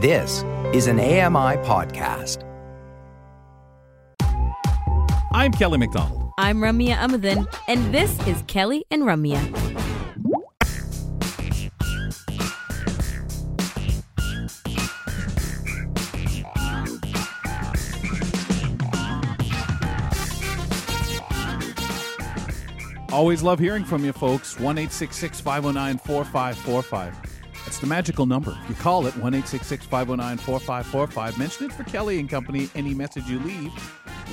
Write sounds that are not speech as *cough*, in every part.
This is an AMI podcast. I'm Kelly McDonald. I'm Ramya Amuthan, and this is Kelly and Ramya. Always love hearing from you, folks. 1 509 4545. That's the magical number. You call it 1 509 4545. Mention it for Kelly and Company. Any message you leave,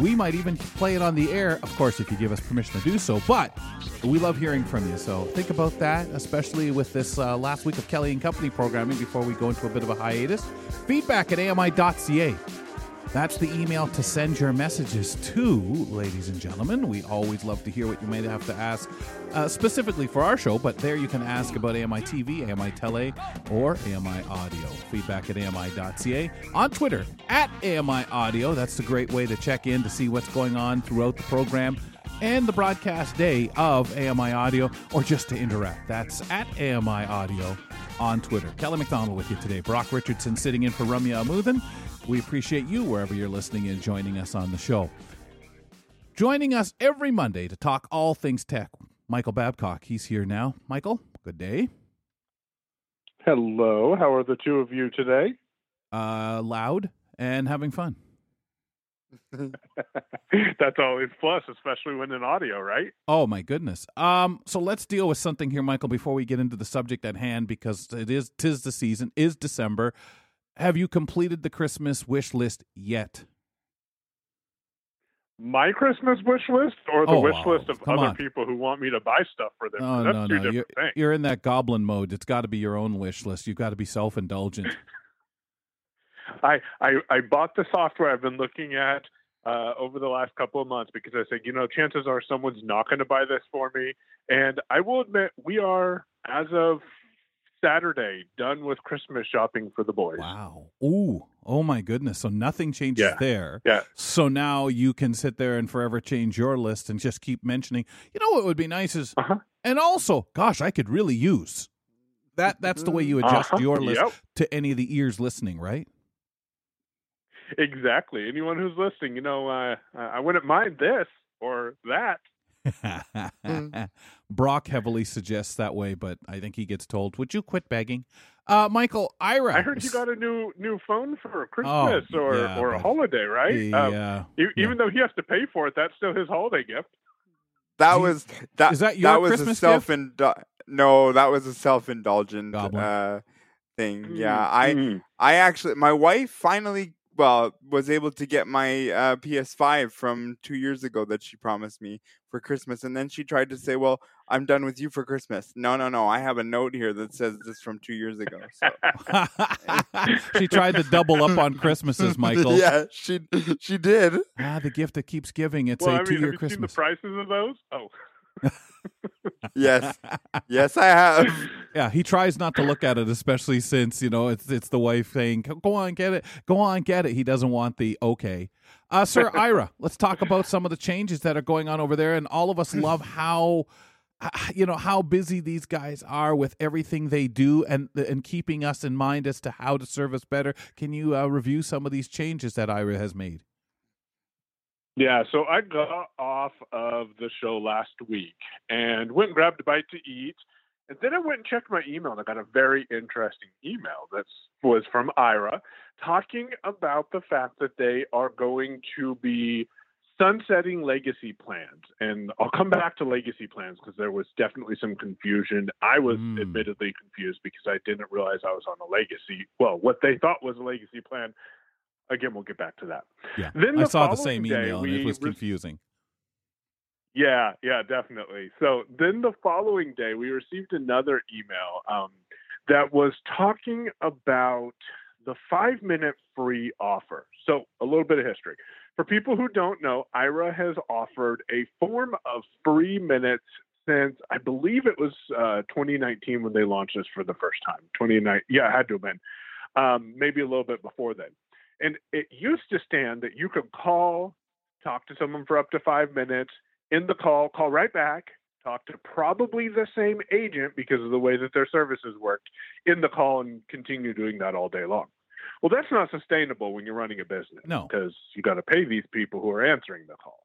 we might even play it on the air, of course, if you give us permission to do so. But we love hearing from you. So think about that, especially with this uh, last week of Kelly and Company programming before we go into a bit of a hiatus. Feedback at ami.ca. That's the email to send your messages to, ladies and gentlemen. We always love to hear what you may have to ask uh, specifically for our show, but there you can ask about AMI TV, AMI Tele, or AMI Audio. Feedback at AMI.ca. On Twitter, at AMI Audio. That's a great way to check in to see what's going on throughout the program and the broadcast day of AMI Audio, or just to interact. That's at AMI Audio on Twitter. Kelly McDonald with you today. Brock Richardson sitting in for Ramya Amuthan. We appreciate you wherever you're listening and joining us on the show. Joining us every Monday to talk all things tech, Michael Babcock. He's here now. Michael, good day. Hello. How are the two of you today? Uh, loud and having fun. *laughs* *laughs* That's always plus, especially when in audio, right? Oh my goodness. Um, so let's deal with something here, Michael, before we get into the subject at hand, because it is tis the season, is December. Have you completed the Christmas wish list yet? My Christmas wish list or the Oh, wish list of other on. people who want me to buy stuff for them? Oh That's no, no. different You're, you're in that goblin mode. It's got to be your own wish list. You've got to be self indulgent. *laughs* I, I I bought the software I've been looking at uh, over the last couple of months because I said, you know, chances are someone's not going to buy this for me. And I will admit, we are as of Saturday done with Christmas shopping for the boys. Wow. Ooh. Oh my goodness. So nothing changes Yeah. there. Yeah. So now you can sit there and forever change your list and just keep mentioning. You know what would be nice is, Uh-huh. and also, gosh, I could really use that. That's the way you adjust Uh-huh. your list Yep. to any of the ears listening, right? Exactly. Anyone who's listening, you know, uh, I wouldn't mind this or that. *laughs* Brock heavily suggests that way, but I think he gets told, "Would you quit begging?" Uh, Michael, Ira. I heard you got a new new phone for Oh, Christmas or yeah, or a holiday, right? Um, Yeah. e- yeah. even though he has to pay for it, that's still his holiday gift. That Gee, was that. is that your that was Christmas a self indul No, that was a self indulgent uh, thing. Mm, Yeah, I mm. I actually my wife finally well was able to get my uh, PS5 from two years ago that she promised me for Christmas, and then she tried to say, "Well, I'm done with you for Christmas." No, no, no. I have a note here that says this from two years ago. So. *laughs* she tried to double up on Christmases, Michael. yeah, she she did. Ah, the gift that keeps giving. It's well, a I mean, two-year Christmas. seen the prices of those? Oh, *laughs* Yes, yes, I have. *laughs* yeah, he tries not to look at it, especially since you know it's it's the wife saying, "Go on, get it, go on, get it." He doesn't want the okay. Uh, Sir *laughs* Aira, let's talk about some of the changes that are going on over there, and all of us love how. uh, You know how busy these guys are with everything they do, and and keeping us in mind as to how to serve us better. Can you uh, review some of these changes that Aira has made? Yeah, so I got off of the show last week and went and grabbed a bite to eat. And then I went and checked my email and I got a very interesting email that was from Aira talking about the fact that they are going to be sunsetting legacy plans. And I'll come back to legacy plans because there was definitely some confusion. I was Mm. admittedly confused because I didn't realize I was on a legacy, well, what they thought was a legacy plan. Again, we'll get back to that. Yeah, Then I saw the same email, and it was confusing. Yeah, yeah, definitely. So then the following day, we received another email um, that was talking about the five minute free offer. So, a little bit of history. For people who don't know, Aira has offered a form of free minutes since I believe it was uh, 2019 when they launched this for the first time. 2019, yeah, it had to have been. Um, maybe a little bit before then. And it used to stand that you could call, talk to someone for up to five minutes, in the call, call right back, talk to probably the same agent because of the way that their services worked in the call and continue doing that all day long. Well, that's not sustainable when you're running a business. No. Because you got to pay these people who are answering the calls.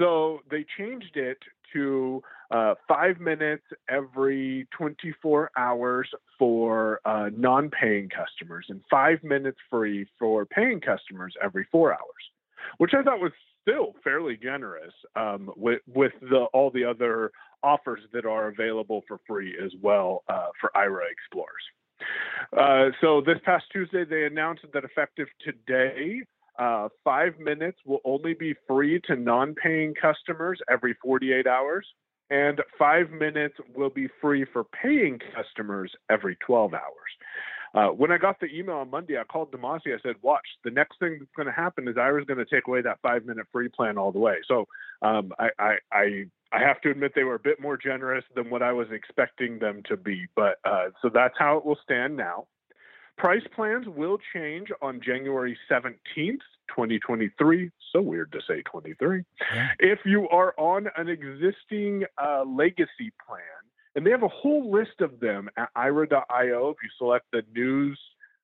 So they changed it to uh, five minutes every 24 hours for uh, non paying customers and five minutes free for paying customers every four hours, which I thought was still fairly generous um, with, with the, all the other offers that are available for free as well uh, for Aira Explorers. Uh, so this past Tuesday, they announced that effective today, uh, five minutes will only be free to non paying customers every 48 hours, and five minutes will be free for paying customers every 12 hours. Uh, when I got the email on Monday, I called Demasi. I said, "Watch, the next thing that's going to happen is Aira's going to take away that five-minute free plan all the way." So um, I, I, I, I, have to admit they were a bit more generous than what I was expecting them to be. But uh, so that's how it will stand now. Price plans will change on January 17th, 2023. So weird to say 23. Yeah. If you are on an existing uh, legacy plan, and they have a whole list of them at aira.io. If you select the news,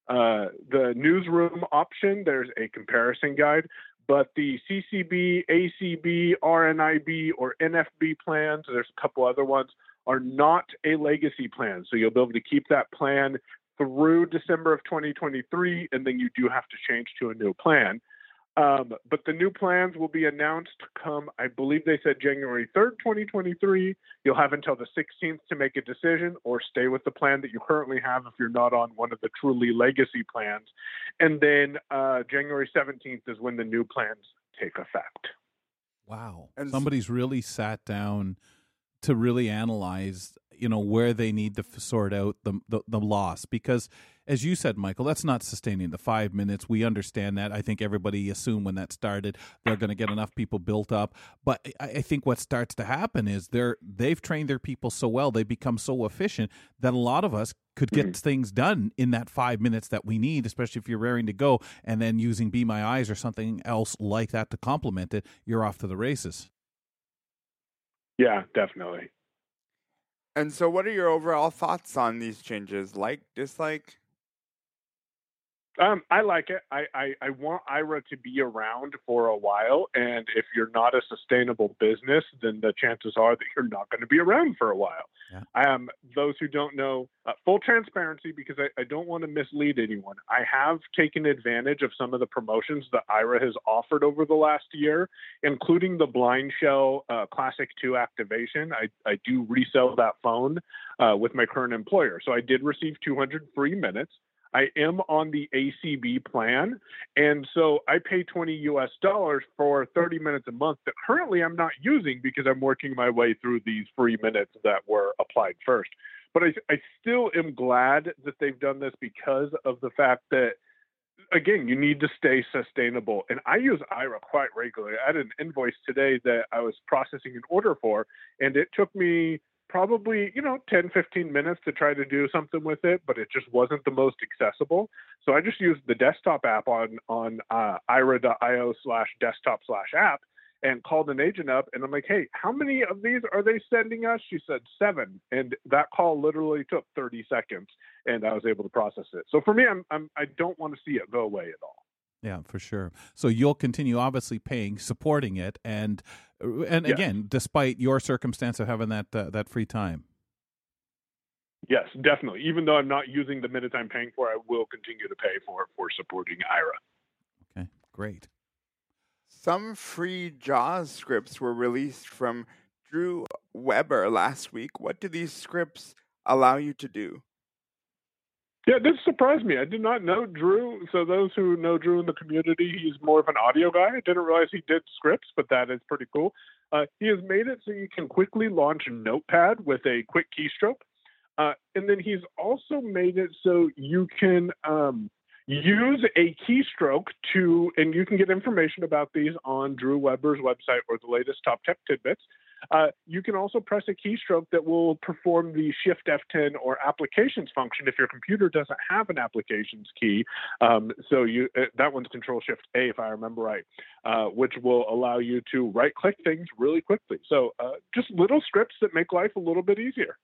uh, the newsroom option, there's a comparison guide. But the CCB, ACB, RNIB, or NFB plans, there's a couple other ones, are not a legacy plan. So you'll be able to keep that plan through December of 2023, and then you do have to change to a new plan. Um, but the new plans will be announced come, I believe they said January 3rd, 2023. You'll have until the 16th to make a decision or stay with the plan that you currently have if you're not on one of the truly legacy plans. And then uh, January 17th is when the new plans take effect. Wow. And Somebody's really sat down to really analyze, you know, where they need to sort out the, the the loss because as you said, Michael, that's not sustaining the 5 minutes. We understand that. I think everybody assumed when that started they're going to get enough people built up, but I, I think what starts to happen is they're they've trained their people so well, they become so efficient that a lot of us could get mm-hmm. things done in that 5 minutes that we need, especially if you're raring to go and then using Be My Eyes or something else like that to complement it, you're off to the races. Yeah, definitely. And so, what are your overall thoughts on these changes? Like, dislike? Um, I like it. I, I, I want Aira to be around for a while. And if you're not a sustainable business, then the chances are that you're not going to be around for a while. Yeah. Um, those who don't know, uh, full transparency, because I, I don't want to mislead anyone. I have taken advantage of some of the promotions that Aira has offered over the last year, including the BlindShell uh, Classic 2 activation. I, I do resell that phone uh, with my current employer. So I did receive 200 free minutes. I am on the ACB plan, and so I pay 20 US dollars for 30 minutes a month that currently I'm not using because I'm working my way through these free minutes that were applied first. But I, I still am glad that they've done this because of the fact that again, you need to stay sustainable. And I use Aira quite regularly. I had an invoice today that I was processing an order for, and it took me probably, you know, 10, 15 minutes to try to do something with it, but it just wasn't the most accessible. So I just used the desktop app on, on uh, aira.io slash desktop slash app and called an agent up and I'm like, hey, how many of these are they sending us? She said seven. And that call literally took 30 seconds and I was able to process it. So for me, I'm, I'm I don't want to see it go away at all. Yeah, for sure. So you'll continue obviously paying, supporting it, and and Yes. again, despite your circumstance of having that uh, that free time. Yes, definitely. Even though I'm not using the minutes I'm paying for, I will continue to pay for for supporting Aira. Okay, great. Some free JAWS scripts were released from Drew Weber last week. What do these scripts allow you to do? Yeah, this surprised me. I did not know Drew. So those who know Drew in the community, he's more of an audio guy. I didn't realize he did scripts, but that is pretty cool. Uh, he has made it so you can quickly launch notepad with a quick keystroke. Uh, and then he's also made it so you can um, use a keystroke to, and you can get information about these on Drew Weber's website or the latest top tech tidbits. Uh, you can also press a keystroke that will perform the Shift F10 or applications function if your computer doesn't have an applications key. Um, so you uh, that one's Control Shift A, if I remember right, uh, which will allow you to right click things really quickly. So uh, just little scripts that make life a little bit easier.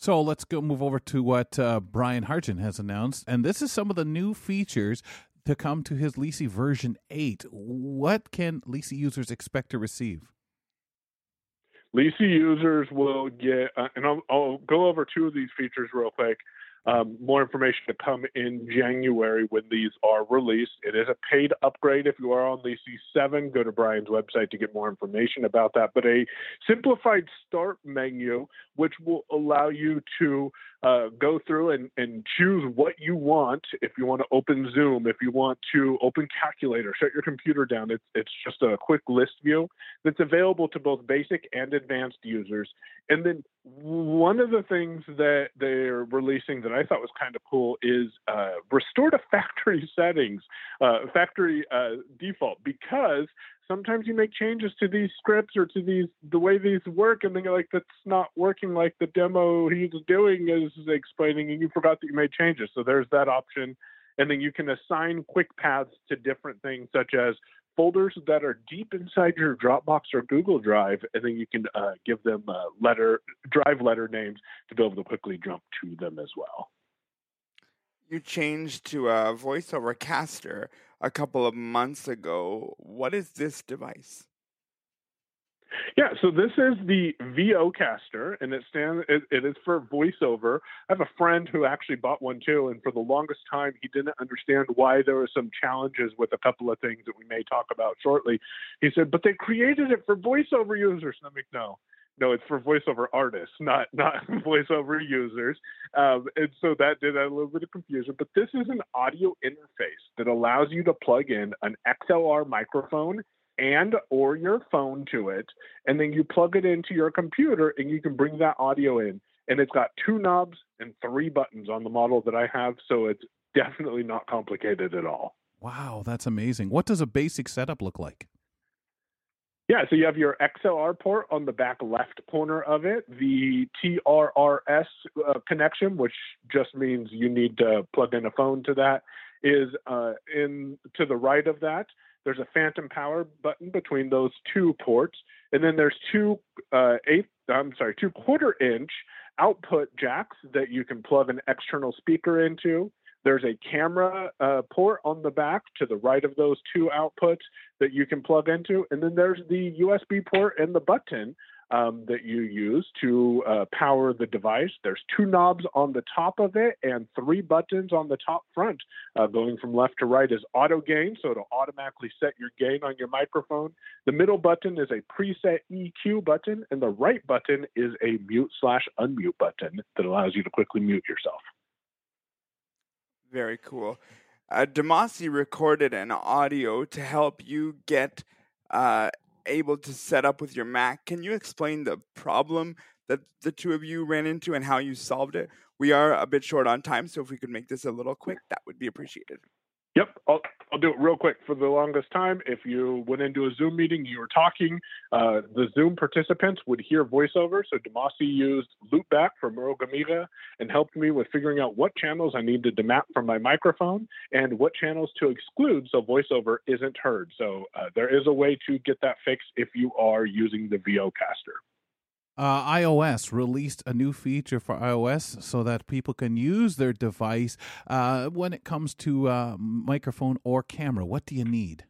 So let's go move over to what uh, Brian Hartgen has announced, and this is some of the new features to come to his Leasey version eight. What can Leasey users expect to receive? Leasey users will get, uh, and I'll, I'll, go over two of these features real quick. Um, more information to come in January when these are released. It is a paid upgrade if you are on the C7, Go to Brian's website to get more information about that. But a simplified start menu, which will allow you to uh, go through and, and choose what you want. If you want to open Zoom, if you want to open Calculator, shut your computer down. It's, it's just a quick list view that's available to both basic and advanced users. And then one of the things that they're releasing that I thought was kind of cool is uh, restore to factory *laughs* settings, uh, factory uh, default, because sometimes you make changes to these scripts or to these the way these work and then you're like that's not working like the demo he's doing is explaining and you forgot that you made changes. So there's that option. And then you can assign quick paths to different things such as folders that are deep inside your dropbox or google drive and then you can uh, give them uh, letter drive letter names to be able to quickly jump to them as well you changed to a voiceover caster a couple of months ago. What is this device? Yeah, so this is the Vocaster, and it stands. It, it is for voiceover. I have a friend who actually bought one too, and for the longest time, he didn't understand why there were some challenges with a couple of things that we may talk about shortly. He said, "But they created it for voiceover users." And I'm like, "No, no, it's for voiceover artists, not not *laughs* voiceover users. Um, and so that did add a little bit of confusion. But this is an audio interface that allows you to plug in an XLR microphone and or your phone to it, and then you plug it into your computer, and you can bring that audio in. And it's got two knobs and three buttons on the model that I have, so it's definitely not complicated at all. Wow, that's amazing. What does a basic setup look like? Yeah, so you have your XLR port on the back left corner of it, the TRRS uh, connection, which just means you need to plug in a phone to that, is uh, in to the right of that. There's a phantom power button between those two ports, and then there's two uh, eighth, I'm sorry, two quarter inch output jacks that you can plug an external speaker into. There's a camera uh, port on the back to the right of those two outputs that you can plug into. And then there's the USB port and the button um, that you use to uh, power the device. There's two knobs on the top of it and three buttons on the top front. Uh, going from left to right is auto gain, so it'll automatically set your gain on your microphone. The middle button is a preset EQ button, and the right button is a mute slash unmute button that allows you to quickly mute yourself. Very cool. Uh, Demasi recorded an audio to help you get uh, able to set up with your Mac. Can you explain the problem that the two of you ran into and how you solved it? We are a bit short on time, so if we could make this a little quick, that would be appreciated. Yep, I'll, I'll do it real quick. For the longest time, if you went into a Zoom meeting, you were talking, uh, the Zoom participants would hear voiceover. So Demasi used Loopback from Rogue Amoeba and helped me with figuring out what channels I needed to map from my microphone and what channels to exclude so voiceover isn't heard. So uh, there is a way to get that fixed if you are using the Vocaster uh, iOS released a new feature for iOS so that people can use their device uh, when it comes to uh, microphone or camera. What do you need?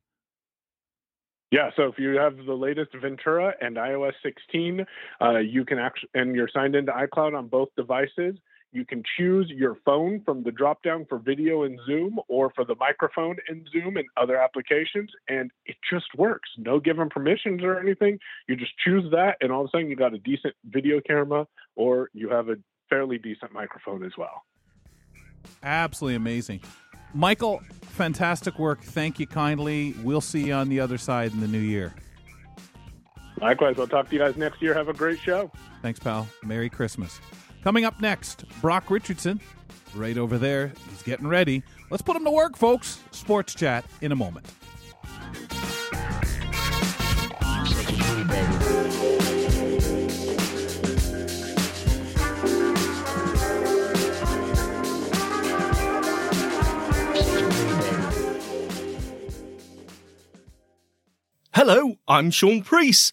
Yeah, so if you have the latest Ventura and iOS 16, uh, you can actually, and you're signed into iCloud on both devices, you can choose your phone from the drop down for video in Zoom or for the microphone in Zoom and other applications, and it just works. No given permissions or anything. You just choose that, and all of a sudden you got a decent video camera or you have a fairly decent microphone as well. Absolutely amazing. Michael, fantastic work. Thank you kindly. We'll see you on the other side in the new year. Likewise, I'll talk to you guys next year. Have a great show. Thanks, pal. Merry Christmas. Coming up next, Brock Richardson, right over there. He's getting ready. Let's put him to work, folks. Sports chat in a moment. Hello, I'm Sean Priest.